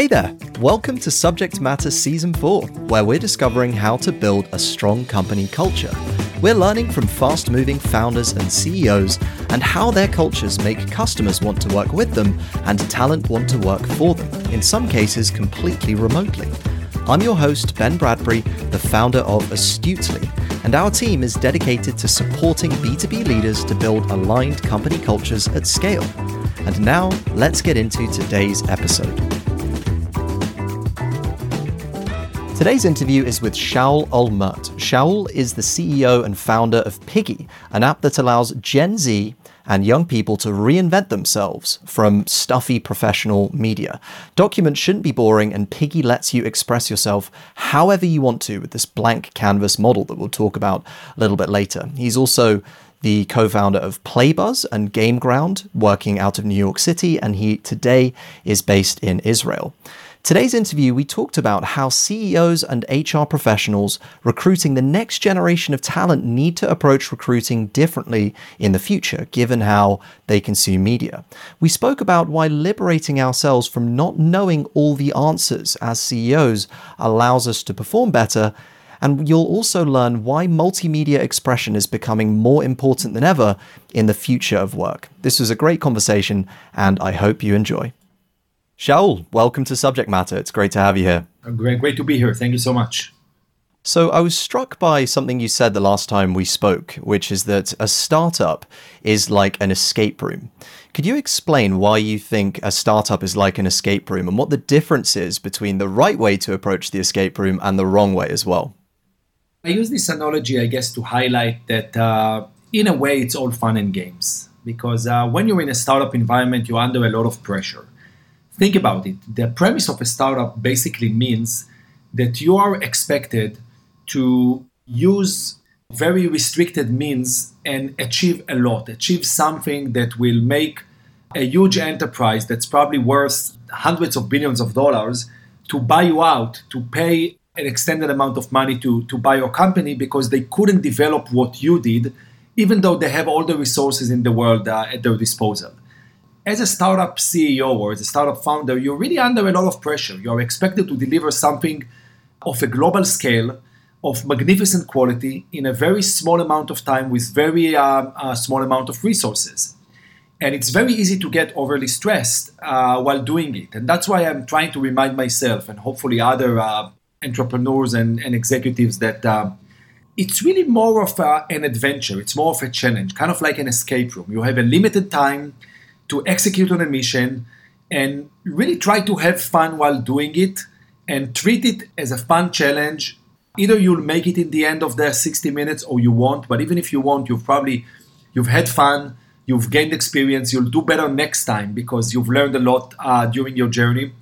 Hey there! Welcome to Subject Matter Season 4, where we're discovering how to build a strong company culture. We're learning from fast moving founders and CEOs and how their cultures make customers want to work with them and talent want to work for them, in some cases completely remotely. I'm your host, Ben Bradbury, the founder of Astutely, and our team is dedicated to supporting B2B leaders to build aligned company cultures at scale. And now, let's get into today's episode. Today's interview is with Shaul Olmert. Shaul is the CEO and founder of Piggy, an app that allows Gen Z and young people to reinvent themselves from stuffy professional media. Documents shouldn't be boring, and Piggy lets you express yourself however you want to with this blank canvas model that we'll talk about a little bit later. He's also the co-founder of Playbuzz and GameGround, working out of New York City, and he today is based in Israel. Today's interview, we talked about how CEOs and HR professionals recruiting the next generation of talent need to approach recruiting differently in the future, given how they consume media. We spoke about why liberating ourselves from not knowing all the answers as CEOs allows us to perform better. And you'll also learn why multimedia expression is becoming more important than ever in the future of work. This was a great conversation, and I hope you enjoy. Shaul, welcome to Subject Matter. It's great to have you here. Great, great to be here. Thank you so much. So, I was struck by something you said the last time we spoke, which is that a startup is like an escape room. Could you explain why you think a startup is like an escape room and what the difference is between the right way to approach the escape room and the wrong way as well? I use this analogy, I guess, to highlight that uh, in a way it's all fun and games. Because uh, when you're in a startup environment, you're under a lot of pressure think about it. The premise of a startup basically means that you are expected to use very restricted means and achieve a lot, achieve something that will make a huge enterprise that's probably worth hundreds of billions of dollars to buy you out, to pay an extended amount of money to, to buy your company because they couldn't develop what you did, even though they have all the resources in the world uh, at their disposal as a startup CEO or as a startup founder, you're really under a lot of pressure. You're expected to deliver something of a global scale, of magnificent quality, in a very small amount of time with very uh, small amount of resources. And it's very easy to get overly stressed uh, while doing it. And that's why I'm trying to remind myself and hopefully other uh, entrepreneurs and, and, executives that uh, it's really more of a, an adventure. It's more of a challenge, kind of like an escape room. You have a limited time to execute on a mission and really try to have fun while doing it and treat it as a fun challenge. Either you'll make it in the end of the 60 minutes or you won't, but even if you won't, you've probably you've had fun, you've gained experience, you'll do better next time because you've learned a lot uh, during your journey.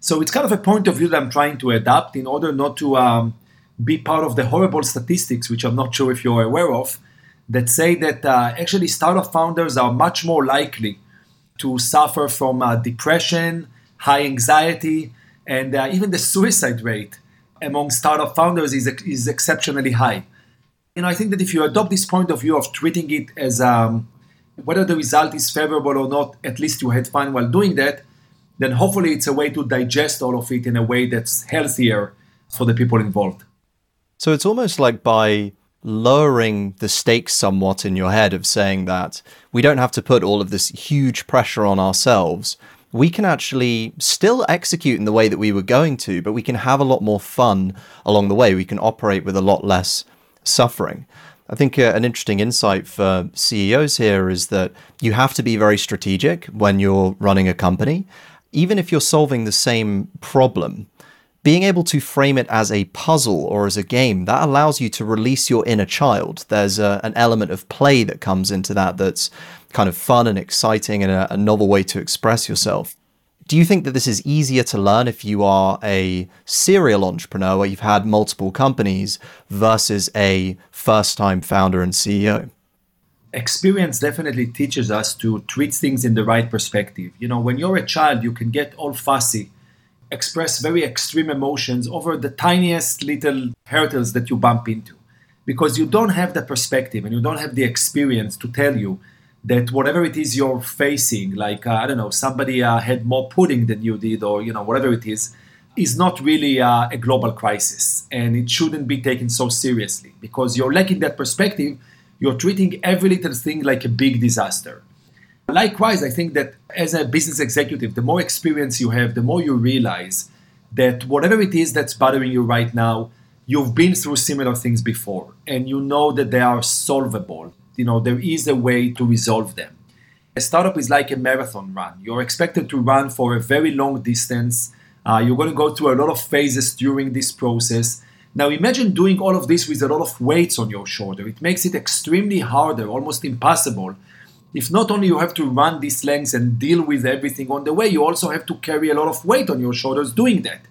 So it's kind of a point of view that I'm trying to adapt in order not to um, be part of the horrible statistics, which I'm not sure if you're aware of, that say that uh, actually startup founders are much more likely to suffer from uh, depression, high anxiety, and uh, even the suicide rate among startup founders is, is exceptionally high. You know, I think that if you adopt this point of view of treating it as um, whether the result is favorable or not, at least you had fun while doing that, then hopefully it's a way to digest all of it in a way that's healthier for the people involved. So it's almost like by lowering the stakes somewhat in your head of saying that we don't have to put all of this huge pressure on ourselves. We can actually still execute in the way that we were going to, but we can have a lot more fun along the way. We can operate with a lot less suffering. I think uh, an interesting insight for CEOs here is that you have to be very strategic when you're running a company. Even if you're solving the same problem, being able to frame it as a puzzle or as a game, that allows you to release your inner child. There's a, an element of play that comes into that that's kind of fun and exciting and a, a novel way to express yourself. Do you think that this is easier to learn if you are a serial entrepreneur where you've had multiple companies versus a first time founder and CEO? Experience definitely teaches us to treat things in the right perspective. You know, when you're a child, you can get all fussy express very extreme emotions over the tiniest little hurdles that you bump into because you don't have the perspective and you don't have the experience to tell you that whatever it is you're facing, like, uh, I don't know, somebody uh, had more pudding than you did, or, you know, whatever it is, is not really uh, a global crisis. And it shouldn't be taken so seriously because you're lacking that perspective. You're treating every little thing like a big disaster. Likewise, I think that as a business executive, the more experience you have, the more you realize that whatever it is that's bothering you right now, you've been through similar things before and you know that they are solvable. You know, there is a way to resolve them. A startup is like a marathon run. You're expected to run for a very long distance. Uh, you're going to go through a lot of phases during this process. Now, imagine doing all of this with a lot of weights on your shoulder. It makes it extremely harder, almost impossible. If not only you have to run these lengths and deal with everything on the way, you also have to carry a lot of weight on your shoulders doing that.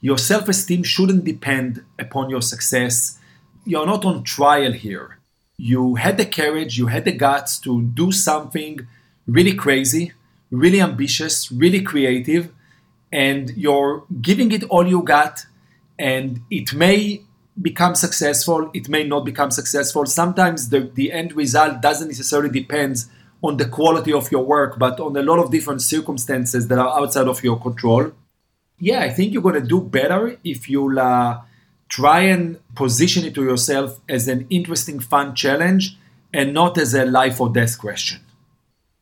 Your self esteem shouldn't depend upon your success. You're not on trial here. You had the courage, you had the guts to do something really crazy, really ambitious, really creative, and you're giving it all you got. And it may become successful, it may not become successful. Sometimes the, the end result doesn't necessarily depend on the quality of your work, but on a lot of different circumstances that are outside of your control yeah, I think you're going to do better if you'll uh, try and position it to yourself as an interesting, fun challenge and not as a life or death question.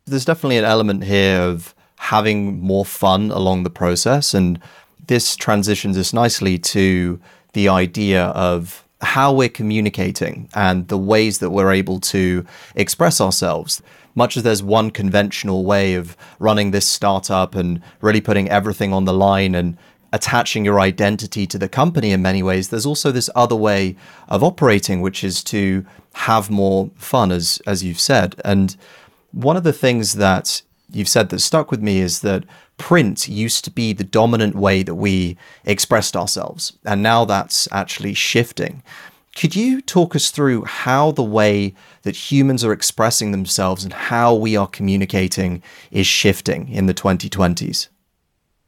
There's definitely an element here of having more fun along the process. And this transitions us nicely to the idea of how we're communicating and the ways that we're able to express ourselves much as there's one conventional way of running this startup and really putting everything on the line and attaching your identity to the company in many ways, there's also this other way of operating, which is to have more fun, as as you've said. And one of the things that you've said that stuck with me is that print used to be the dominant way that we expressed ourselves, and now that's actually shifting. Could you talk us through how the way that humans are expressing themselves and how we are communicating is shifting in the 2020s?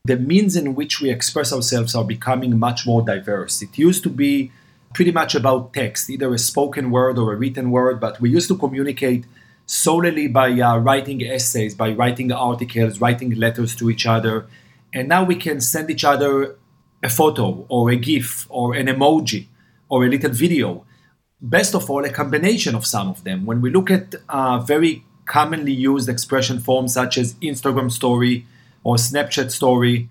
The means in which we express ourselves are becoming much more diverse. It used to be pretty much about text, either a spoken word or a written word, but we used to communicate solely by uh, writing essays, by writing articles, writing letters to each other. And now we can send each other a photo or a GIF or an emoji or a little video. Best of all, a combination of some of them. When we look at uh, very commonly used expression forms such as Instagram story or Snapchat story,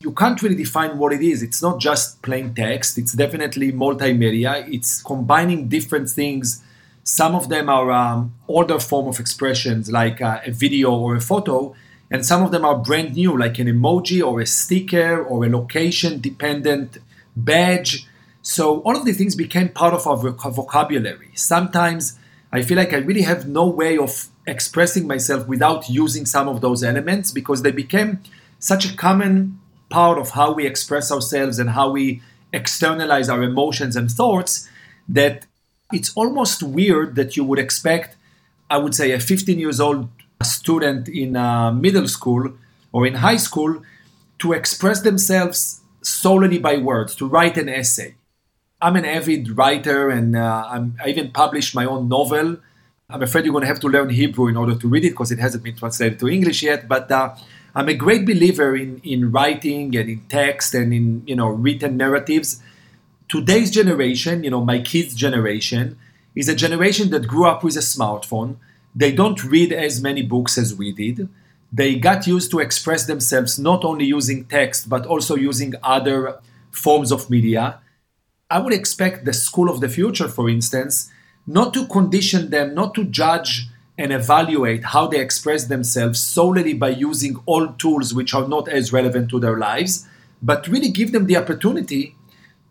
you can't really define what it is. It's not just plain text, it's definitely multimedia, it's combining different things. Some of them are um, older form of expressions like uh, a video or a photo, and some of them are brand new, like an emoji or a sticker or a location dependent badge so all of these things became part of our vocabulary. Sometimes I feel like I really have no way of expressing myself without using some of those elements because they became such a common part of how we express ourselves and how we externalize our emotions and thoughts that it's almost weird that you would expect, I would say, a 15 years old student in uh, middle school or in high school to express themselves solely by words, to write an essay. I'm an avid writer and uh, i even published my own novel. I'm afraid you're going to have to learn Hebrew in order to read it because it hasn't been translated to English yet. But uh, I'm a great believer in, in writing and in text and in you know written narratives. Today's generation, you know, my kids' generation, is a generation that grew up with a smartphone. They don't read as many books as we did. They got used to express themselves not only using text but also using other forms of media I would expect the school of the future, for instance, not to condition them, not to judge and evaluate how they express themselves solely by using old tools which are not as relevant to their lives, but really give them the opportunity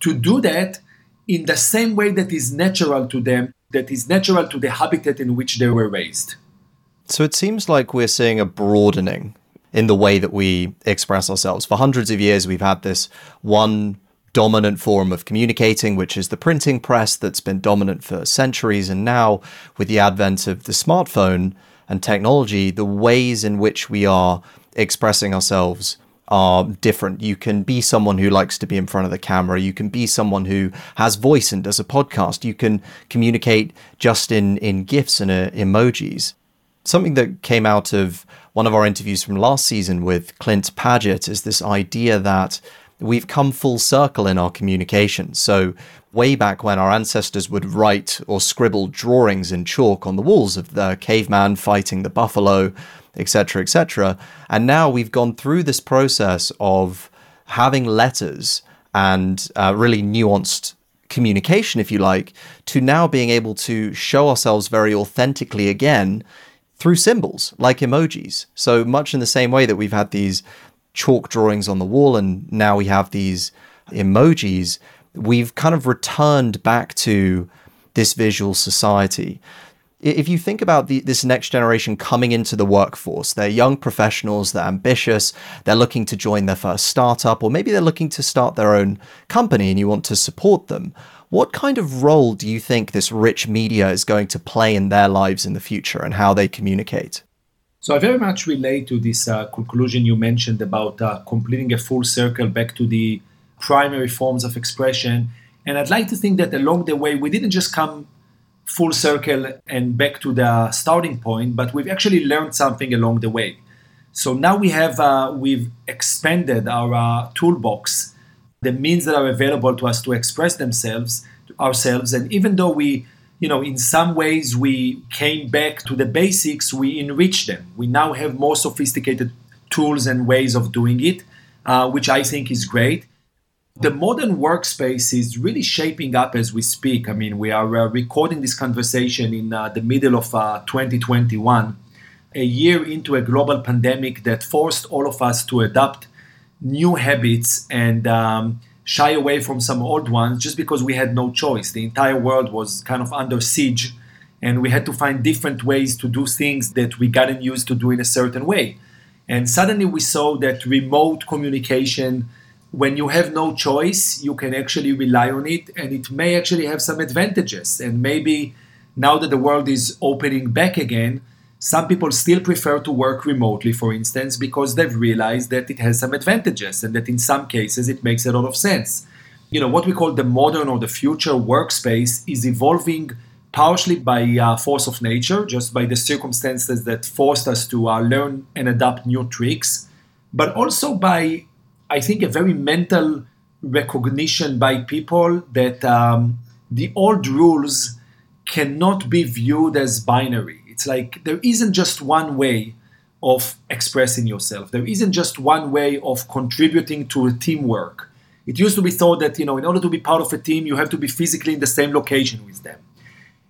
to do that in the same way that is natural to them, that is natural to the habitat in which they were raised. So it seems like we're seeing a broadening in the way that we express ourselves. For hundreds of years, we've had this one dominant form of communicating, which is the printing press that's been dominant for centuries. And now, with the advent of the smartphone and technology, the ways in which we are expressing ourselves are different. You can be someone who likes to be in front of the camera. You can be someone who has voice and does a podcast. You can communicate just in, in GIFs and uh, emojis. something that came out of one of our interviews from last season with Clint Padgett is this idea that we've come full circle in our communication. So, way back when our ancestors would write or scribble drawings in chalk on the walls of the caveman fighting the buffalo, etc., etc. And now we've gone through this process of having letters and uh, really nuanced communication, if you like, to now being able to show ourselves very authentically again through symbols like emojis. So much in the same way that we've had these chalk drawings on the wall and now we have these emojis, we've kind of returned back to this visual society. If you think about the, this next generation coming into the workforce, they're young professionals, they're ambitious, they're looking to join their first startup, or maybe they're looking to start their own company and you want to support them. What kind of role do you think this rich media is going to play in their lives in the future and how they communicate? So I very much relate to this uh, conclusion you mentioned about uh, completing a full circle back to the primary forms of expression. And I'd like to think that along the way, we didn't just come full circle and back to the starting point, but we've actually learned something along the way. So now we have uh, we've expanded our uh, toolbox the means that are available to us to express themselves ourselves. And even though we you know in some ways we came back to the basics we enrich them. We now have more sophisticated tools and ways of doing it uh, which i think is great the modern workspace is really shaping up as we speak i mean we are uh, recording this conversation in uh, the middle of uh, 2021 a year into a global pandemic that forced all of us to adopt new habits and um, shy away from some old ones just because we had no choice. The entire world was kind of under siege, and we had to find different ways to do things that we gotten used to do in a certain way. And suddenly we saw that remote communication, when you have no choice, you can actually rely on it, and it may actually have some advantages. And maybe now that the world is opening back again, some people still prefer to work remotely, for instance, because they've realized that it has some advantages and that in some cases it makes a lot of sense. You know, what we call the modern or the future workspace is evolving partially by uh, force of nature, just by the circumstances that forced us to uh, learn and adapt new tricks, but also by, I think, a very mental recognition by people that um, the old rules cannot be viewed as binary it's like there isn't just one way of expressing yourself. There isn't just one way of contributing to a teamwork. It used to be thought that, you know, in order to be part of a team, you have to be physically in the same location with them.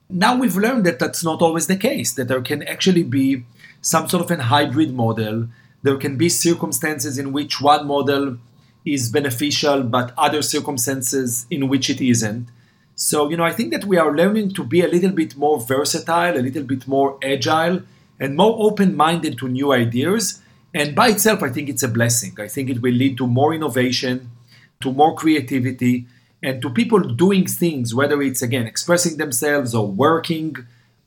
Now we've learned that that's not always the case, that there can actually be some sort of a hybrid model. There can be circumstances in which one model is beneficial, but other circumstances in which it isn't. So, you know, I think that we are learning to be a little bit more versatile, a little bit more agile, and more open minded to new ideas. And by itself, I think it's a blessing. I think it will lead to more innovation, to more creativity, and to people doing things, whether it's again expressing themselves or working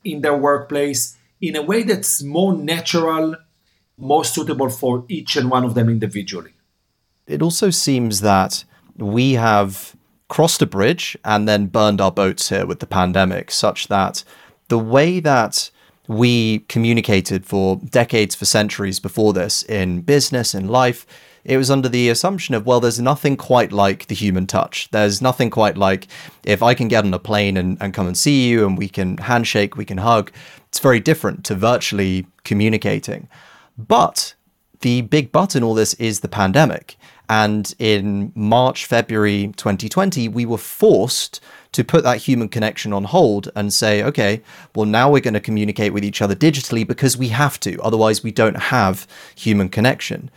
in their workplace in a way that's more natural, more suitable for each and one of them individually. It also seems that we have crossed a bridge and then burned our boats here with the pandemic, such that the way that we communicated for decades, for centuries before this in business, in life, it was under the assumption of, well, there's nothing quite like the human touch. There's nothing quite like if I can get on a plane and, and come and see you and we can handshake, we can hug. It's very different to virtually communicating. But the big but in all this is the pandemic. And in March, February 2020, we were forced to put that human connection on hold and say, okay, well, now we're going to communicate with each other digitally because we have to. Otherwise, we don't have human connection.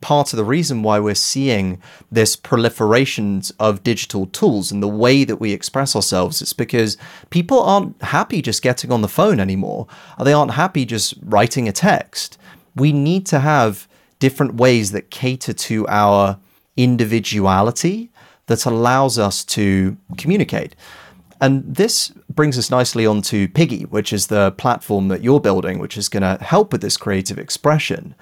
Part of the reason why we're seeing this proliferation of digital tools and the way that we express ourselves is because people aren't happy just getting on the phone anymore. They aren't happy just writing a text. We need to have different ways that cater to our individuality that allows us to communicate. And this brings us nicely onto Piggy, which is the platform that you're building, which is going to help with this creative expression.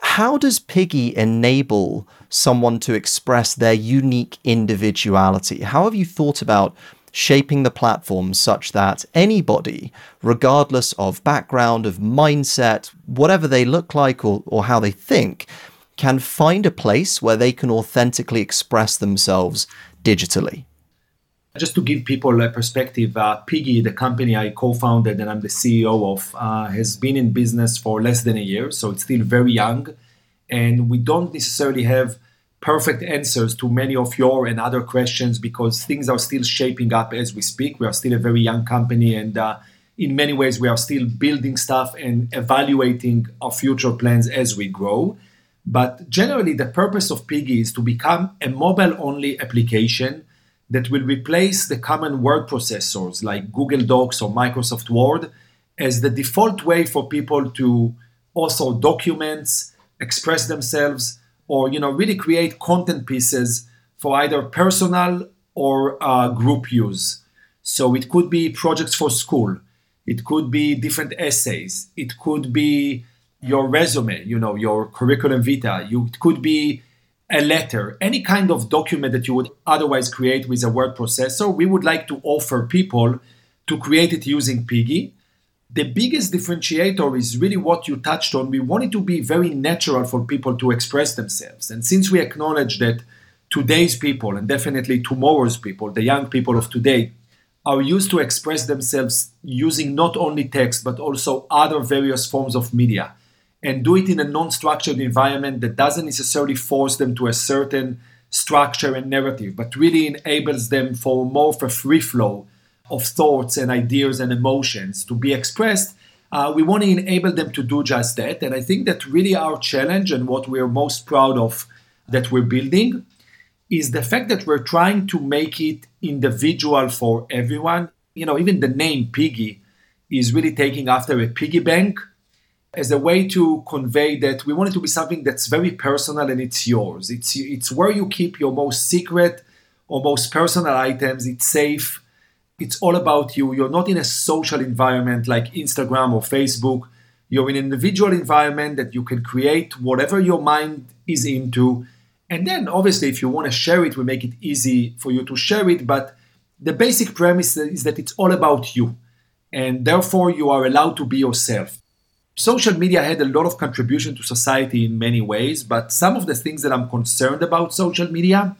How does Piggy enable someone to express their unique individuality? How have you thought about shaping the platform such that anybody, regardless of background, of mindset, whatever they look like or, or how they think, can find a place where they can authentically express themselves digitally. Just to give people a perspective, uh, Piggy, the company I co founded and I'm the CEO of, uh, has been in business for less than a year, so it's still very young. And we don't necessarily have perfect answers to many of your and other questions because things are still shaping up as we speak. We are still a very young company, and uh, in many ways, we are still building stuff and evaluating our future plans as we grow. But generally, the purpose of Piggy is to become a mobile only application that will replace the common word processors like Google Docs or Microsoft Word as the default way for people to also documents, express themselves, or you know really create content pieces for either personal or uh, group use. So it could be projects for school, it could be different essays, it could be your resume, you know, your curriculum vitae. You, it could be a letter, any kind of document that you would otherwise create with a word processor. We would like to offer people to create it using Piggy. The biggest differentiator is really what you touched on. We want it to be very natural for people to express themselves. And since we acknowledge that today's people, and definitely tomorrow's people, the young people of today, are used to express themselves using not only text but also other various forms of media and do it in a non-structured environment that doesn't necessarily force them to a certain structure and narrative, but really enables them for more of a free flow of thoughts and ideas and emotions to be expressed. Uh, we want to enable them to do just that. And I think that really our challenge and what we're most proud of that we're building is the fact that we're trying to make it individual for everyone. You know, even the name Piggy is really taking after a piggy bank as a way to convey that we want it to be something that's very personal and it's yours. It's it's where you keep your most secret or most personal items. It's safe. It's all about you. You're not in a social environment like Instagram or Facebook. You're in an individual environment that you can create whatever your mind is into. And then, obviously, if you want to share it, we make it easy for you to share it. But the basic premise is that it's all about you. And therefore, you are allowed to be yourself social media had a lot of contribution to society in many ways, but some of the things that I'm concerned about social media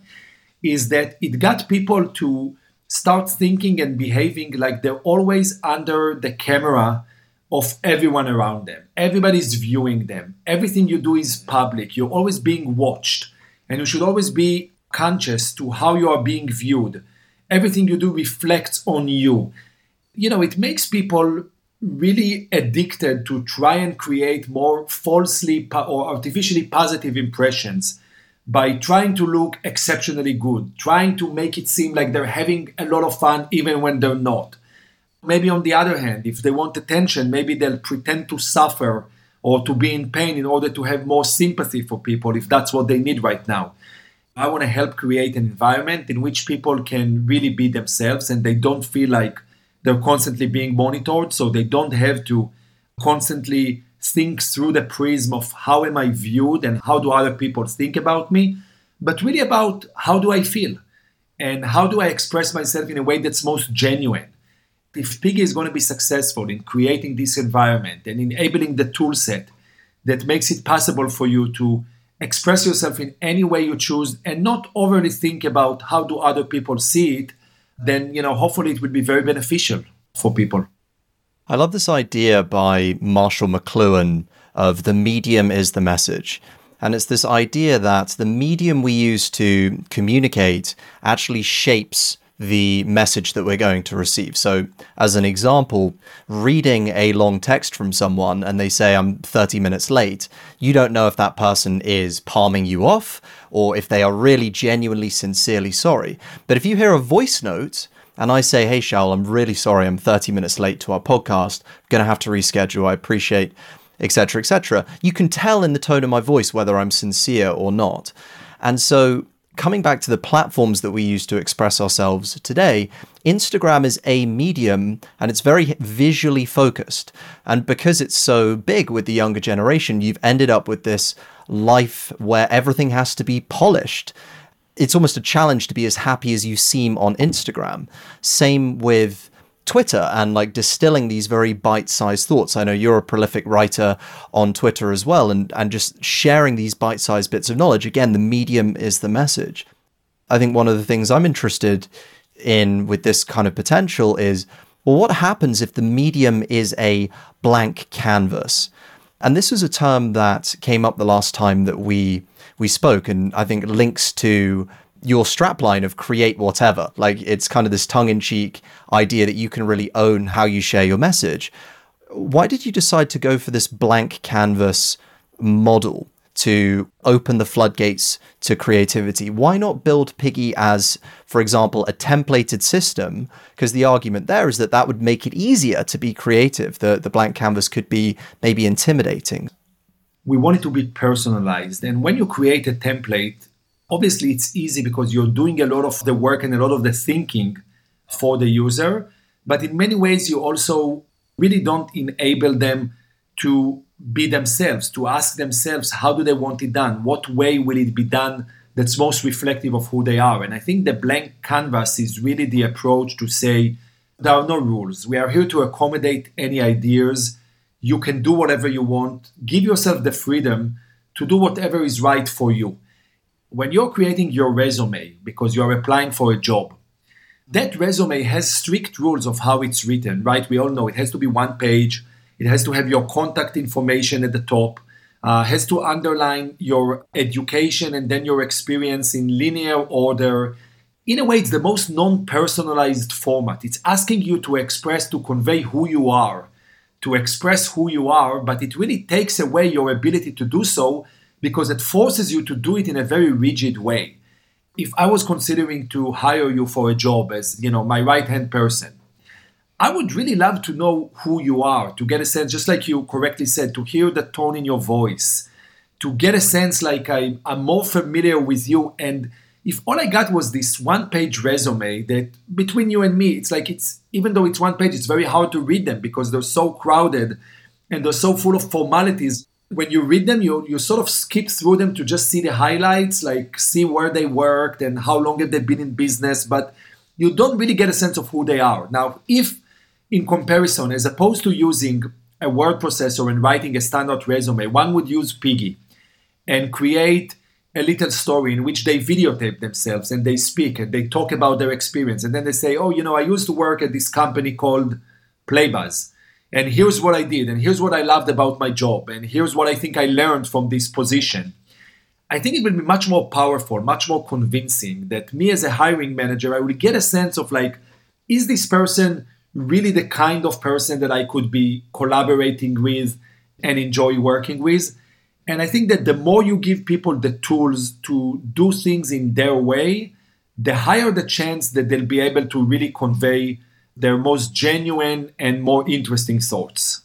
is that it got people to start thinking and behaving like they're always under the camera of everyone around them. Everybody's viewing them. Everything you do is public. You're always being watched, and you should always be conscious to how you are being viewed. Everything you do reflects on you. You know, it makes people really addicted to try and create more falsely or artificially positive impressions by trying to look exceptionally good, trying to make it seem like they're having a lot of fun even when they're not. Maybe on the other hand, if they want attention, maybe they'll pretend to suffer or to be in pain in order to have more sympathy for people if that's what they need right now. I want to help create an environment in which people can really be themselves and they don't feel like they're constantly being monitored, so they don't have to constantly think through the prism of how am I viewed and how do other people think about me, but really about how do I feel and how do I express myself in a way that's most genuine. If Piggy is going to be successful in creating this environment and enabling the tool set that makes it possible for you to express yourself in any way you choose and not overly think about how do other people see it then you know hopefully it will be very beneficial for people. I love this idea by Marshall McLuhan of the medium is the message. And it's this idea that the medium we use to communicate actually shapes the message that we're going to receive. So, as an example, reading a long text from someone and they say, I'm 30 minutes late, you don't know if that person is palming you off or if they are really genuinely, sincerely sorry. But if you hear a voice note, and I say, Hey, Shaul, I'm really sorry, I'm 30 minutes late to our podcast, going to have to reschedule, I appreciate, etc., etc., you can tell in the tone of my voice whether I'm sincere or not. And so coming back to the platforms that we use to express ourselves today, Instagram is a medium and it's very visually focused. And because it's so big with the younger generation, you've ended up with this life where everything has to be polished. It's almost a challenge to be as happy as you seem on Instagram. Same with Twitter and like distilling these very bite-sized thoughts. I know you're a prolific writer on Twitter as well and and just sharing these bite-sized bits of knowledge. Again, the medium is the message. I think one of the things I'm interested in with this kind of potential is well what happens if the medium is a blank canvas? And this is a term that came up the last time that we we spoke and I think links to your strapline of create whatever. Like it's kind of this tongue in cheek idea that you can really own how you share your message. Why did you decide to go for this blank canvas model to open the floodgates to creativity? Why not build Piggy as, for example, a templated system? Because the argument there is that that would make it easier to be creative. The, the blank canvas could be maybe intimidating. We want it to be personalized. And when you create a template, Obviously, it's easy because you're doing a lot of the work and a lot of the thinking for the user. But in many ways, you also really don't enable them to be themselves, to ask themselves, how do they want it done? What way will it be done that's most reflective of who they are? And I think the blank canvas is really the approach to say, there are no rules. We are here to accommodate any ideas. You can do whatever you want. Give yourself the freedom to do whatever is right for you when you're creating your resume because you're applying for a job, that resume has strict rules of how it's written, right? We all know it has to be one page, it has to have your contact information at the top, uh, has to underline your education and then your experience in linear order. In a way, it's the most non personalized format. It's asking you to express, to convey who you are, to express who you are, but it really takes away your ability to do so because it forces you to do it in a very rigid way. If I was considering to hire you for a job as, you know, my right-hand person, I would really love to know who you are, to get a sense, just like you correctly said, to hear the tone in your voice, to get a sense like I, am more familiar with you. And if all I got was this one page resume that between you and me, it's like it's, even though it's one page, it's very hard to read them because they're so crowded and they're so full of formalities when you read them, you you sort of skip through them to just see the highlights, like see where they worked and how long have they been in business, but you don't really get a sense of who they are. Now, if in comparison, as opposed to using a word processor and writing a standard resume, one would use Piggy and create a little story in which they videotape themselves and they speak and they talk about their experience. And then they say, Oh, you know, I used to work at this company called Playbuzz and here's what I did, and here's what I loved about my job, and here's what I think I learned from this position. I think it will be much more powerful, much more convincing that me as a hiring manager, I will get a sense of like, is this person really the kind of person that I could be collaborating with and enjoy working with? And I think that the more you give people the tools to do things in their way, the higher the chance that they'll be able to really convey their most genuine and more interesting thoughts.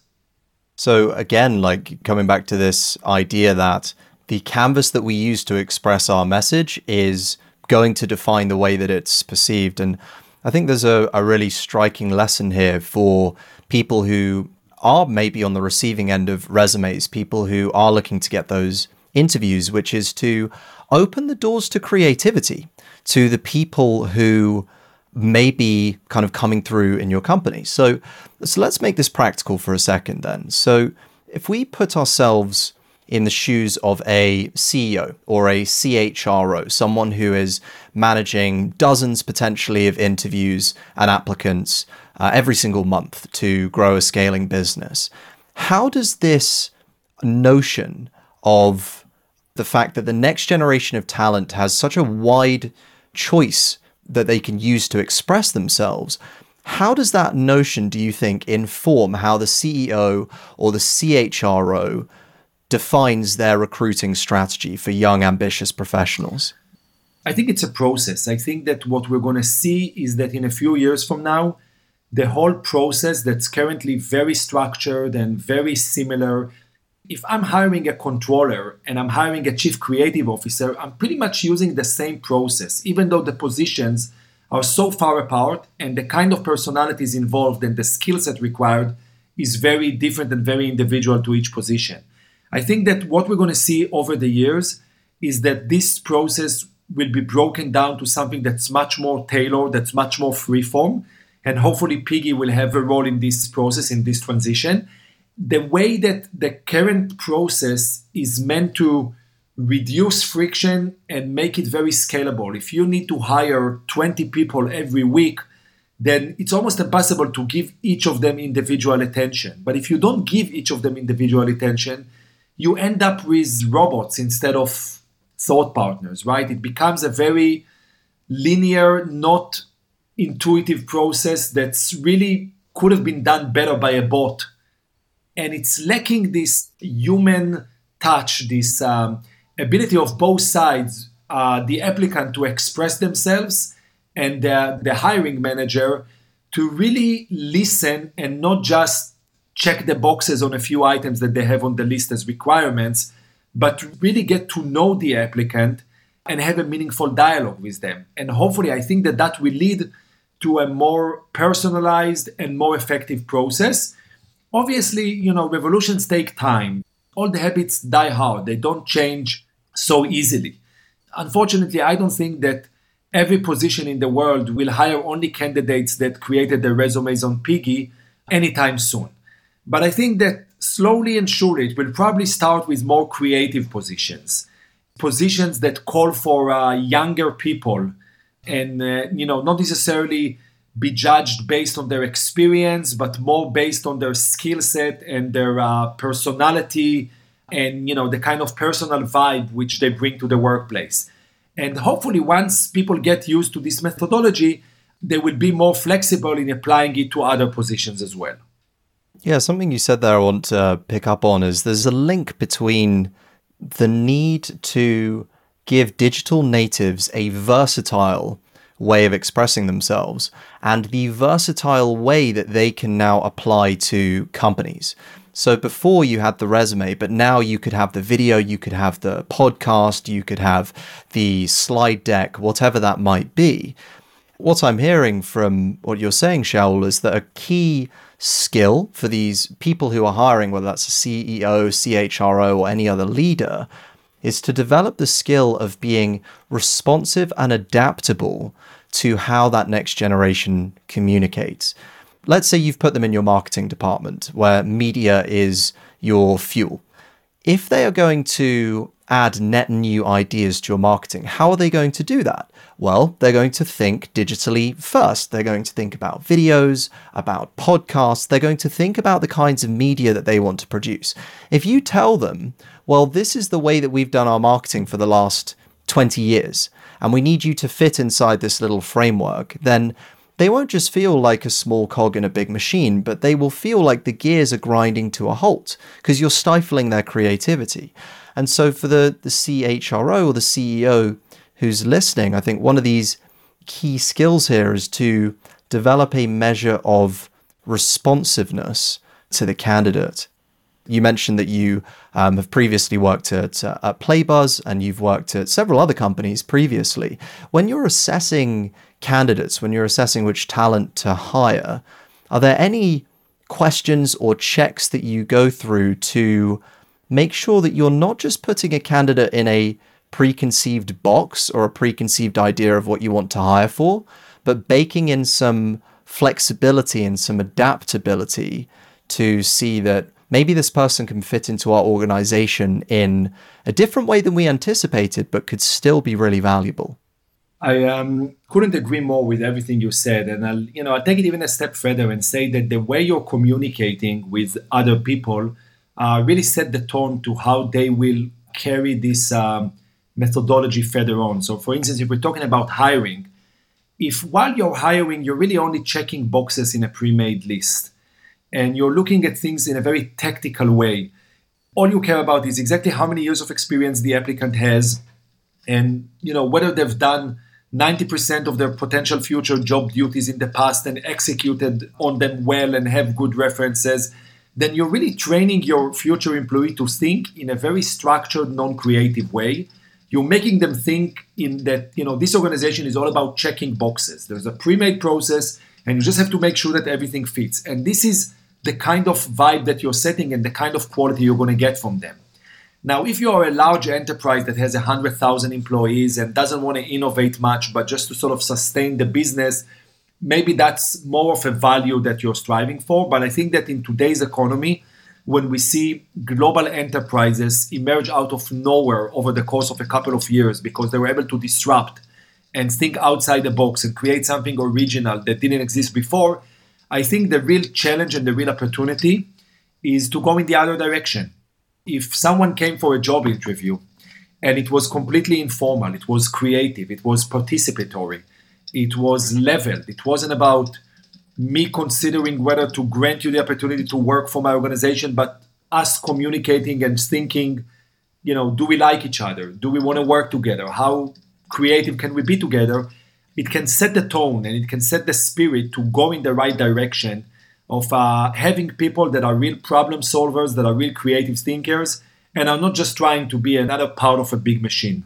So, again, like coming back to this idea that the canvas that we use to express our message is going to define the way that it's perceived. And I think there's a, a really striking lesson here for people who are maybe on the receiving end of resumes, people who are looking to get those interviews, which is to open the doors to creativity to the people who may be kind of coming through in your company. So, so let's make this practical for a second then. So if we put ourselves in the shoes of a CEO or a CHRO, someone who is managing dozens potentially of interviews and applicants uh, every single month to grow a scaling business, how does this notion of the fact that the next generation of talent has such a wide choice that they can use to express themselves. How does that notion, do you think, inform how the CEO or the CHRO defines their recruiting strategy for young, ambitious professionals? I think it's a process. I think that what we're going to see is that in a few years from now, the whole process that's currently very structured and very similar if I'm hiring a controller and I'm hiring a chief creative officer, I'm pretty much using the same process, even though the positions are so far apart and the kind of personalities involved and the skill set required is very different and very individual to each position. I think that what we're going to see over the years is that this process will be broken down to something that's much more tailored, that's much more freeform. And hopefully, Piggy will have a role in this process, in this transition. The way that the current process is meant to reduce friction and make it very scalable. If you need to hire 20 people every week, then it's almost impossible to give each of them individual attention. But if you don't give each of them individual attention, you end up with robots instead of thought partners, right? It becomes a very linear, not intuitive process that's really could have been done better by a bot. And it's lacking this human touch, this um, ability of both sides, uh, the applicant to express themselves and the hiring manager to really listen and not just check the boxes on a few items that they have on the list as requirements, but really get to know the applicant and have a meaningful dialogue with them. And hopefully, I think that that will lead to a more personalized and more effective process. Obviously, you know, revolutions take time. All the habits die hard, they don't change so easily. Unfortunately, I don't think that every position in the world will hire only candidates that created their resumes on Piggy anytime soon. But I think that slowly and surely it will probably start with more creative positions, positions that call for uh, younger people, and uh, you know not necessarily be judged based on their experience, but more based on their skill set and their uh, personality, and you know the kind of personal vibe which they bring to the workplace. And hopefully, once people get used to this methodology, they will be more flexible in applying it to other positions as well. Yeah, something you said there I want to pick up on is there's a link between the need to give digital natives a versatile way of expressing themselves and the versatile way that they can now apply to companies. So before you had the resume, but now you could have the video, you could have the podcast, you could have the slide deck, whatever that might be. What I'm hearing from what you're saying, Shaul, is that a key skill for these people who are hiring, whether that's a CEO, CHRO, or any other leader, is to develop the skill of being responsive and adaptable to how that next generation communicates let's say you've put them in your marketing department where media is your fuel. If they are going to add net new ideas to your marketing, how are they going to do that? Well, they're going to think digitally first. They're going to think about videos, about podcasts. They're going to think about the kinds of media that they want to produce. If you tell them, well, this is the way that we've done our marketing for the last 20 years, and we need you to fit inside this little framework, then they won't just feel like a small cog in a big machine, but they will feel like the gears are grinding to a halt because you're stifling their creativity. And so, for the, the CHRO or the CEO who's listening, I think one of these key skills here is to develop a measure of responsiveness to the candidate. You mentioned that you um, have previously worked at, uh, at Playbuzz and you've worked at several other companies previously. When you're assessing candidates, when you're assessing which talent to hire, are there any questions or checks that you go through to make sure that you're not just putting a candidate in a preconceived box or a preconceived idea of what you want to hire for, but baking in some flexibility and some adaptability to see that maybe this person can fit into our organization in a different way than we anticipated, but could still be really valuable. I um, couldn't agree more with everything you said, and I'll you know I'll take it even a step further and say that the way you're communicating with other people uh, really set the tone to how they will carry this um, methodology further on. So, for instance, if we're talking about hiring, if while you're hiring you're really only checking boxes in a pre-made list, and you're looking at things in a very tactical way, all you care about is exactly how many years of experience the applicant has, and you know whether they've done 90% of their potential future job duties in the past and executed on them well and have good references, then you're really training your future employee to think in a very structured, non creative way. You're making them think in that, you know, this organization is all about checking boxes. There's a pre made process, and you just have to make sure that everything fits. And this is the kind of vibe that you're setting and the kind of quality you're going to get from them. Now, if you are a large enterprise that has 100,000 employees and doesn't want to innovate much, but just to sort of sustain the business, maybe that's more of a value that you're striving for. But I think that in today's economy, when we see global enterprises emerge out of nowhere over the course of a couple of years because they were able to disrupt and think outside the box and create something original that didn't exist before, I think the real challenge and the real opportunity is to go in the other direction. If someone came for a job interview and it was completely informal, it was creative, it was participatory, it was leveled, it wasn't about me considering whether to grant you the opportunity to work for my organization, but us communicating and thinking, you know, do we like each other? Do we want to work together? How creative can we be together? It can set the tone and it can set the spirit to go in the right direction of uh, having people that are real problem solvers, that are real creative thinkers, and are not just trying to be another part of a big machine.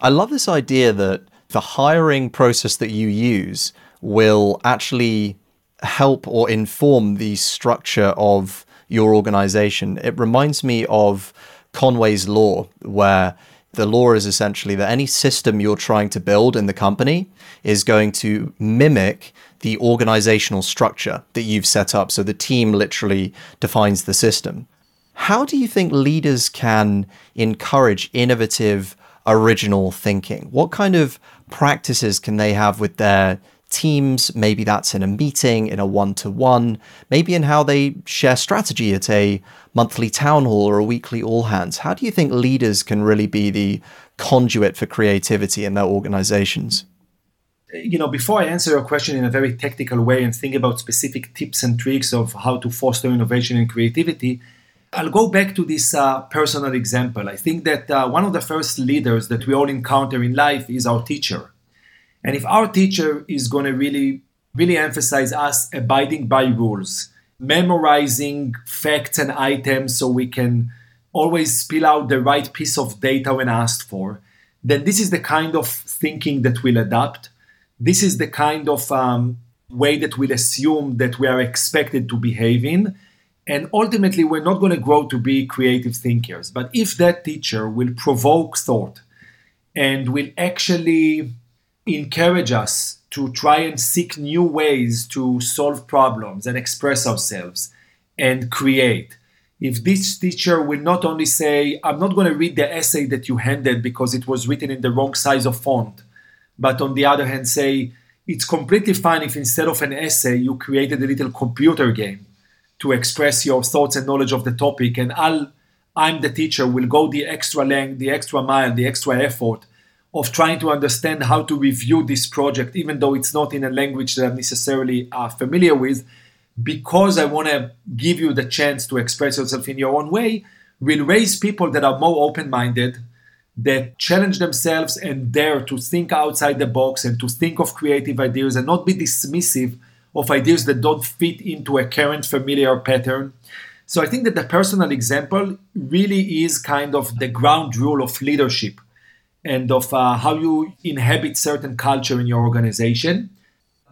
I love this idea that the hiring process that you use will actually help or inform the structure of your organization. It reminds me of Conway's Law, where the law is essentially that any system you're trying to build in the company is going to mimic the organizational structure that you've set up. So the team literally defines the system. How do you think leaders can encourage innovative, original thinking? What kind of practices can they have with their teams? Maybe that's in a meeting, in a one to one, maybe in how they share strategy at a monthly town hall or a weekly all hands. How do you think leaders can really be the conduit for creativity in their organizations? You know, before I answer your question in a very technical way and think about specific tips and tricks of how to foster innovation and creativity, I'll go back to this uh, personal example. I think that uh, one of the first leaders that we all encounter in life is our teacher. And if our teacher is going to really, really emphasize us abiding by rules, memorizing facts and items so we can always spill out the right piece of data when asked for, then this is the kind of thinking that we'll adopt. This is the kind of um, way that we'll assume that we are expected to behave in and ultimately, we're not going to grow to be creative thinkers. But if that teacher will provoke thought and will actually encourage us to try and seek new ways to solve problems and express ourselves and create, if this teacher will not only say, I'm not going to read the essay that you handed because it was written in the wrong size of font, but on the other hand, say, it's completely fine if instead of an essay, you created a little computer game to express your thoughts and knowledge of the topic and I'll I'm the teacher will go the extra length, the extra mile, the extra effort of trying to understand how to review this project, even though it's not in a language that I'm necessarily uh, familiar with, because I want to give you the chance to express yourself in your own way, will raise people that are more open minded, that challenge themselves and dare to think outside the box and to think of creative ideas and not be dismissive of ideas that don't fit into a current familiar pattern. So I think that the personal example really is kind of the ground rule of leadership and of uh, how you inhabit certain culture in your organization.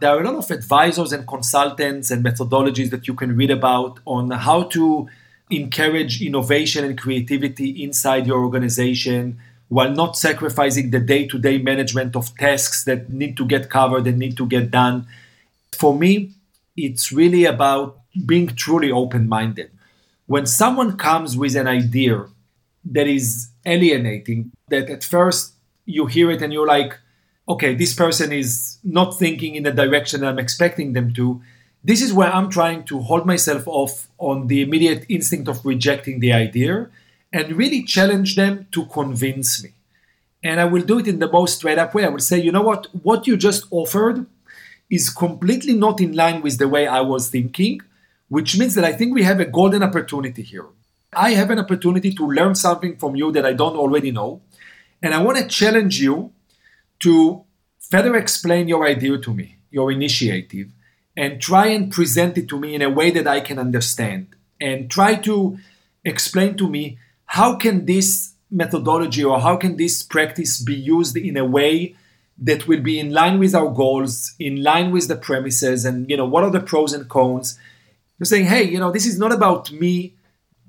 There are a lot of advisors and consultants and methodologies that you can read about on how to encourage innovation and creativity inside your organization while not sacrificing the day to day management of tasks that need to get covered and need to get done for me, it's really about being truly open minded. When someone comes with an idea that is alienating, that at first you hear it and you're like, okay, this person is not thinking in the direction I'm expecting them to. This is where I'm trying to hold myself off on the immediate instinct of rejecting the idea and really challenge them to convince me. And I will do it in the most straight up way. I will say, you know what? What you just offered is completely not in line with the way I was thinking, which means that I think we have a golden opportunity here. I have an opportunity to learn something from you that I don't already know. And I want to challenge you to further explain your idea to me, your initiative, and try and present it to me in a way that I can understand. And try to explain to me how can this methodology or how can this practice be used in a way that will be in line with our goals, in line with the premises, and you know what are the pros and cons. You're saying, hey, you know, this is not about me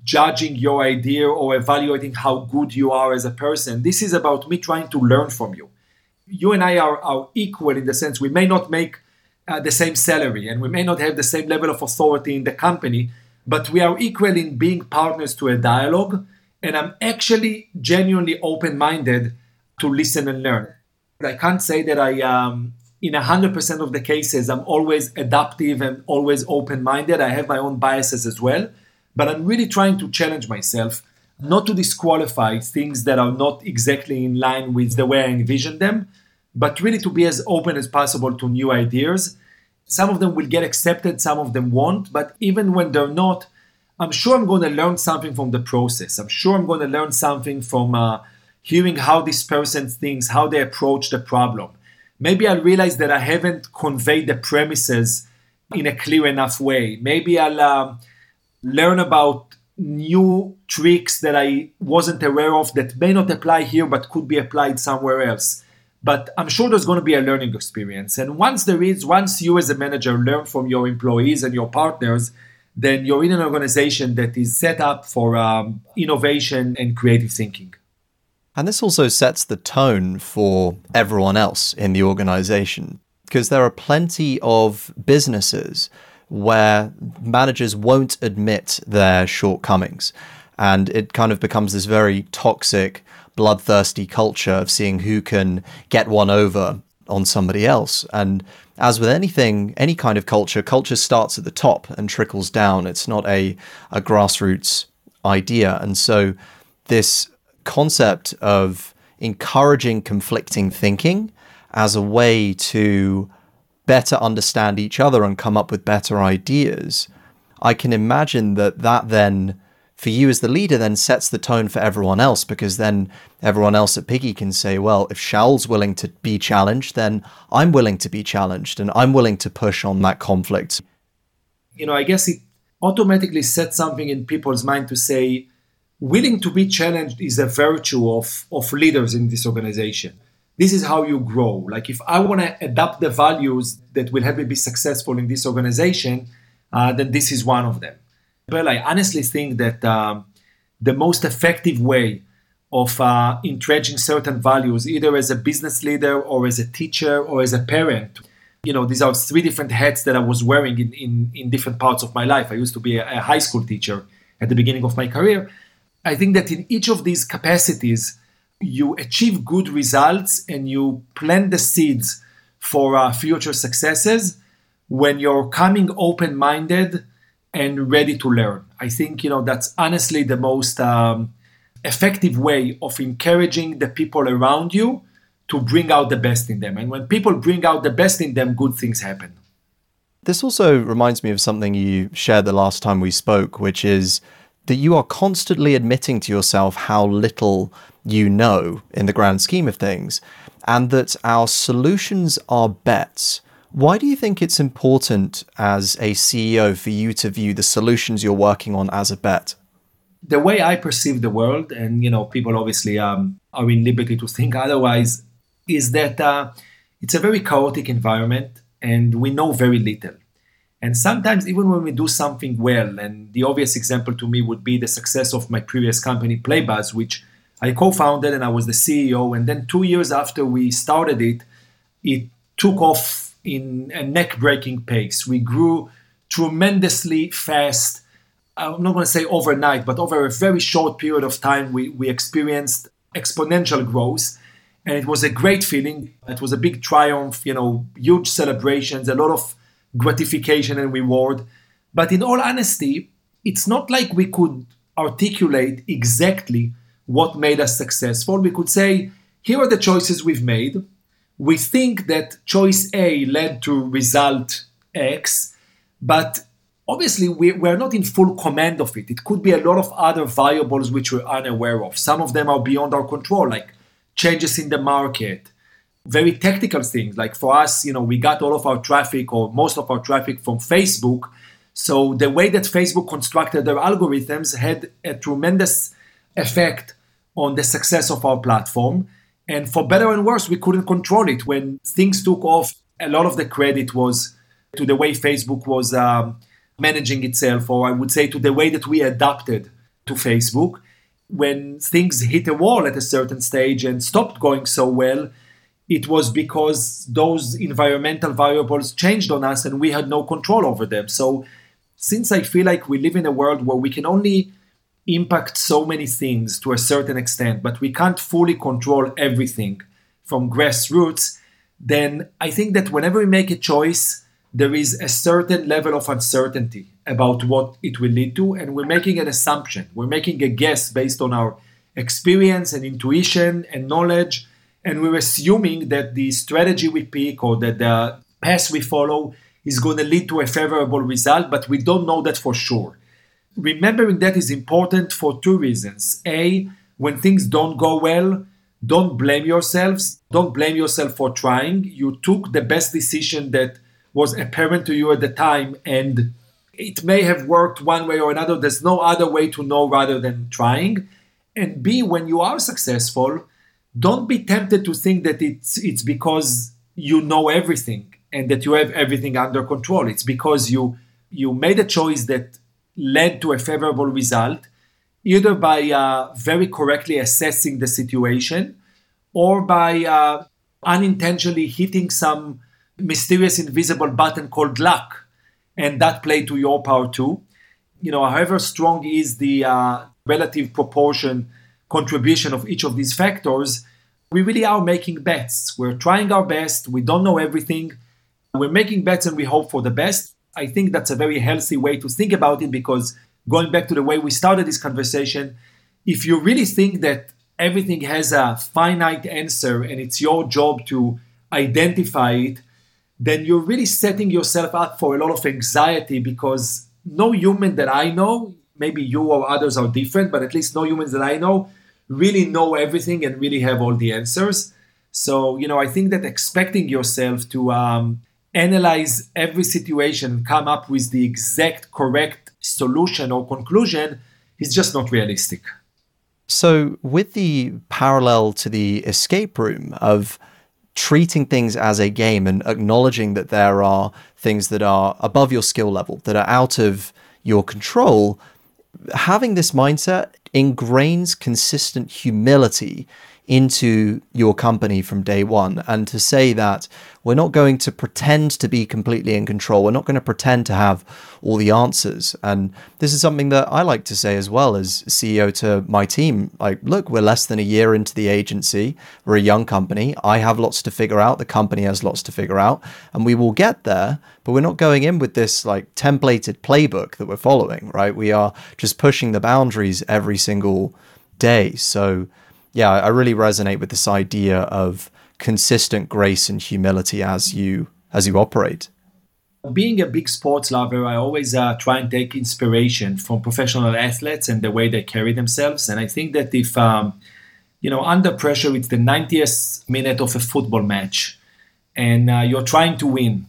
judging your idea or evaluating how good you are as a person. This is about me trying to learn from you. You and I are, are equal in the sense we may not make uh, the same salary and we may not have the same level of authority in the company, but we are equal in being partners to a dialogue. And I'm actually genuinely open minded to listen and learn. I can't say that I, um, in 100% of the cases, I'm always adaptive and always open minded. I have my own biases as well, but I'm really trying to challenge myself not to disqualify things that are not exactly in line with the way I envision them, but really to be as open as possible to new ideas. Some of them will get accepted, some of them won't, but even when they're not, I'm sure I'm going to learn something from the process. I'm sure I'm going to learn something from uh, hearing how this person thinks, how they approach the problem. Maybe I'll realize that I haven't conveyed the premises in a clear enough way. Maybe I'll uh, learn about new tricks that I wasn't aware of that may not apply here but could be applied somewhere else. But I'm sure there's going to be a learning experience. And once there is, once you as a manager learn from your employees and your partners, then you're in an organization that is set up for um, innovation and creative thinking. And this also sets the tone for everyone else in the organization because there are plenty of businesses where managers won't admit their shortcomings. And it kind of becomes this very toxic, bloodthirsty culture of seeing who can get one over on somebody else. And as with anything, any kind of culture, culture starts at the top and trickles down. It's not a, a grassroots idea. And so, this concept of encouraging conflicting thinking as a way to better understand each other and come up with better ideas, I can imagine that that then, for you as the leader, then sets the tone for everyone else because then everyone else at Piggy can say, well, if Shaul's willing to be challenged, then I'm willing to be challenged and I'm willing to push on that conflict. You know, I guess it automatically sets something in people's mind to say, willing to be challenged is a virtue of, of leaders in this organization this is how you grow. Like if I want to adapt the values that will help me be successful in this organization, uh, then this is one of them. But I honestly think that um, the most effective way of uh, entrenching certain values, either as a business leader or as a teacher or as a parent, you know, these are three different hats that I was wearing in, in, in different parts of my life. I used to be a, a high school teacher at the beginning of my career. I think that in each of these capacities, you achieve good results and you plant the seeds for uh, future successes when you're coming open minded and ready to learn. I think you know that's honestly the most um, effective way of encouraging the people around you to bring out the best in them. And when people bring out the best in them, good things happen. This also reminds me of something you shared the last time we spoke, which is that you are constantly admitting to yourself how little you know in the grand scheme of things, and that our solutions are bets. Why do you think it's important as a CEO for you to view the solutions you're working on as a bet? The way I perceive the world, and you know, people obviously um, are in liberty to think otherwise, is that uh, it's a very chaotic environment, and we know very little. And sometimes, even when we do something well, and the obvious example to me would be the success of my previous company, Playbuzz, which I co founded and I was the CEO. And then two years after we started it, it took off in a neck breaking pace. We grew tremendously fast. I'm not going to say overnight, but over a very short period of time, we, we experienced exponential growth. And it was a great feeling. It was a big triumph, you know, huge celebrations, a lot of gratification and reward. But in all honesty, it's not like we could articulate exactly what made us successful. We could say, here are the choices we've made. We think that choice A led to result X, but obviously we, we're not in full command of it. It could be a lot of other variables which we're unaware of. Some of them are beyond our control, like changes in the market, very technical things. Like for us, you know, we got all of our traffic or most of our traffic from Facebook. So the way that Facebook constructed their algorithms had a tremendous effect on the success of our platform. And for better and worse, we couldn't control it. When things took off, a lot of the credit was to the way Facebook was um, managing itself, or I would say to the way that we adapted to Facebook. When things hit a wall at a certain stage and stopped going so well, it was because those environmental variables changed on us and we had no control over them. So, since I feel like we live in a world where we can only impact so many things to a certain extent, but we can't fully control everything from grassroots, then I think that whenever we make a choice, there is a certain level of uncertainty about what it will lead to, and we're making an assumption. We're making a guess based on our experience and intuition and knowledge and we're assuming that the strategy we pick or that the path we follow is going to lead to a favorable result, but we don't know that for sure. Remembering that is important for two reasons. A, when things don't go well, don't blame yourselves. Don't blame yourself for trying. You took the best decision that was apparent to you at the time, and it may have worked one way or another. There's no other way to know rather than trying. And B, when you are successful, don't be tempted to think that it's it's because you know everything and that you have everything under control. It's because you you made a choice that led to a favorable result, either by uh, very correctly assessing the situation or by uh, unintentionally hitting some mysterious invisible button called luck, and that played to your power too. You know, however strong is the uh, relative proportion contribution of each of these factors, we really are making bets. We're trying our best. We don't know everything. We're making bets and we hope for the best. I think that's a very healthy way to think about it because going back to the way we started this conversation, if you really think that everything has a finite answer and it's your job to identify it, then you're really setting yourself up for a lot of anxiety because no human that I know, maybe you or others are different, but at least no humans that I know really know everything and really have all the answers. So, you know, I think that expecting yourself to um, analyze every situation come up with the exact correct solution or conclusion is just not realistic. So, with the parallel to the escape room of treating things as a game and acknowledging that there are things that are above your skill level, that are out of your control, having this mindset ingrains consistent humility into your company from day one and to say that we're not going to pretend to be completely in control. We're not going to pretend to have all the answers. And this is something that I like to say as well as CEO to my team. Like look we're less than a year into the agency. We're a young company. I have lots to figure out. The company has lots to figure out. And we will get there but we're not going in with this like templated playbook that we're following right? We are just pushing the boundaries every single day. So yeah, I really resonate with this idea of consistent grace and humility as you as you operate. Being a big sports lover, I always uh, try and take inspiration from professional athletes and the way they carry themselves. And I think that if um, you know under pressure, it's the 90th minute of a football match, and uh, you're trying to win,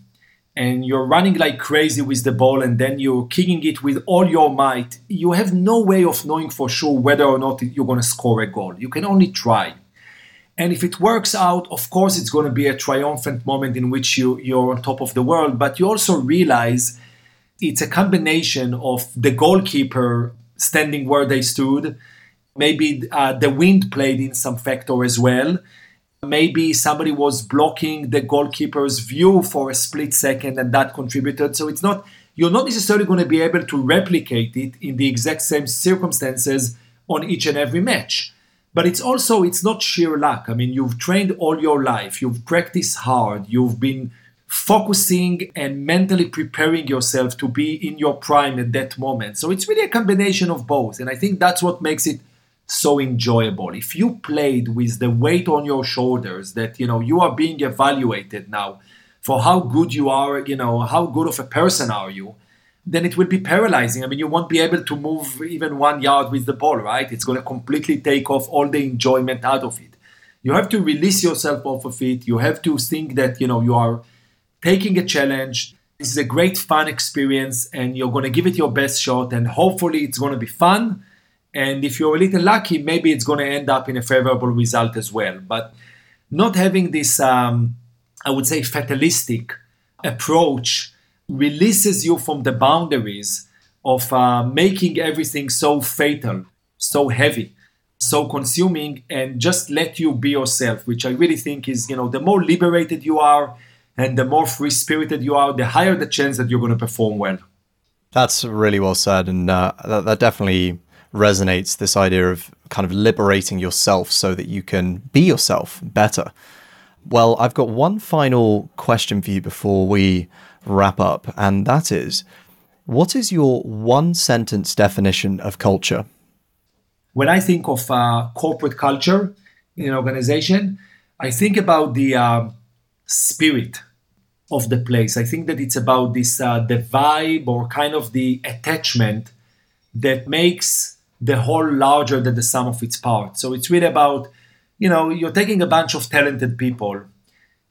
and you're running like crazy with the ball and then you're kicking it with all your might, you have no way of knowing for sure whether or not you're going to score a goal. You can only try. And if it works out, of course, it's going to be a triumphant moment in which you, you're on top of the world. But you also realize it's a combination of the goalkeeper standing where they stood, maybe uh, the wind played in some factor as well Maybe somebody was blocking the goalkeeper's view for a split second and that contributed. So it's not, you're not necessarily going to be able to replicate it in the exact same circumstances on each and every match. But it's also, it's not sheer luck. I mean, you've trained all your life, you've practiced hard, you've been focusing and mentally preparing yourself to be in your prime at that moment. So it's really a combination of both. And I think that's what makes it so enjoyable. If you played with the weight on your shoulders that you know you are being evaluated now for how good you are, you know, how good of a person are you, then it will be paralyzing. I mean, you won't be able to move even one yard with the ball, right? It's going to completely take off all the enjoyment out of it. You have to release yourself off of it. You have to think that, you know, you are taking a challenge. This is a great fun experience and you're going to give it your best shot and hopefully it's going to be fun and if you're a little lucky, maybe it's going to end up in a favorable result as well. But not having this, um, I would say, fatalistic approach releases you from the boundaries of uh, making everything so fatal, so heavy, so consuming, and just let you be yourself, which I really think is, you know, the more liberated you are and the more free spirited you are, the higher the chance that you're going to perform well. That's really well said. And uh, that, that definitely resonates this idea of kind of liberating yourself so that you can be yourself better. Well, I've got one final question for you before we wrap up, and that is what is your one sentence definition of culture? When I think of uh, corporate culture in an organization, I think about the uh, spirit of the place. I think that it's about this uh, the vibe or kind of the attachment that makes the whole larger than the sum of its parts. So it's really about, you know, you're taking a bunch of talented people,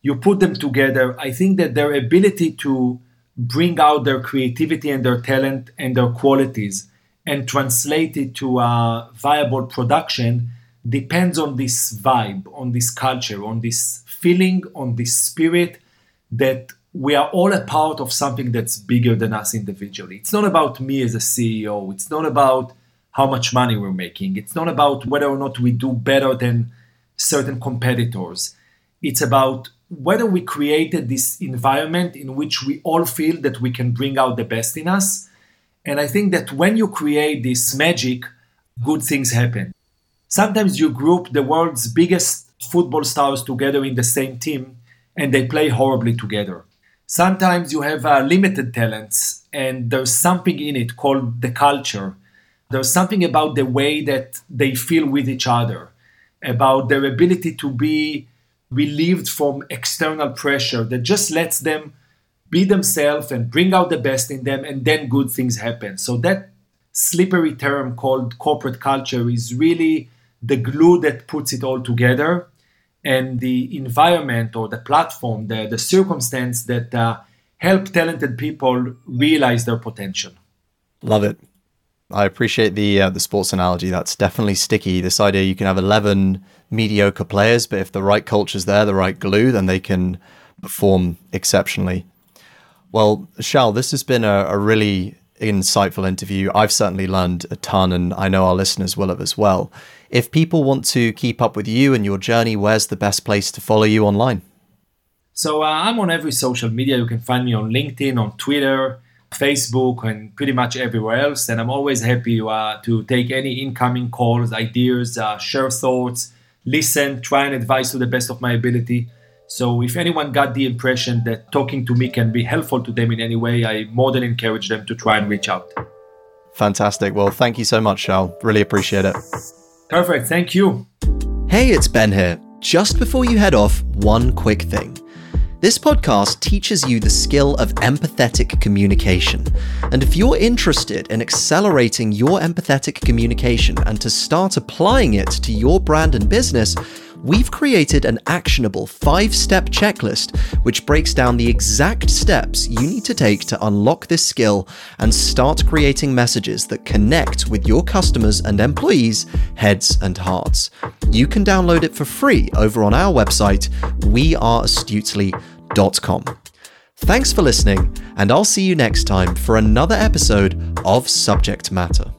you put them together. I think that their ability to bring out their creativity and their talent and their qualities and translate it to a viable production depends on this vibe, on this culture, on this feeling, on this spirit that we are all a part of something that's bigger than us individually. It's not about me as a CEO. It's not about how much money we're making. It's not about whether or not we do better than certain competitors. It's about whether we created this environment in which we all feel that we can bring out the best in us. And I think that when you create this magic, good things happen. Sometimes you group the world's biggest football stars together in the same team and they play horribly together. Sometimes you have uh, limited talents and there's something in it called the culture. There's something about the way that they feel with each other, about their ability to be relieved from external pressure that just lets them be themselves and bring out the best in them, and then good things happen. So, that slippery term called corporate culture is really the glue that puts it all together and the environment or the platform, the, the circumstance that uh, help talented people realize their potential. Love it. I appreciate the uh, the sports analogy. That's definitely sticky. This idea you can have eleven mediocre players, but if the right culture's there, the right glue, then they can perform exceptionally. Well, Shaul, this has been a, a really insightful interview. I've certainly learned a ton, and I know our listeners will have as well. If people want to keep up with you and your journey, where's the best place to follow you online? So uh, I'm on every social media. You can find me on LinkedIn, on Twitter, Facebook, and pretty much everywhere else. And I'm always happy uh, to take any incoming calls, ideas, uh, share thoughts, listen, try and advise to the best of my ability. So if anyone got the impression that talking to me can be helpful to them in any way, I more than encourage them to try and reach out. Fantastic. Well, thank you so much, Shaul. Really appreciate it. Perfect. Thank you. Hey, it's Ben here. Just before you head off, one quick thing. This podcast teaches you the skill of empathetic communication. And if you're interested in accelerating your empathetic communication and to start applying it to your brand and business, we've created an actionable five step checklist which breaks down the exact steps you need to take to unlock this skill and start creating messages that connect with your customers and employees' heads and hearts. You can download it for free over on our website, weareastutely.com. Thanks for listening, and I'll see you next time for another episode of Subject Matter.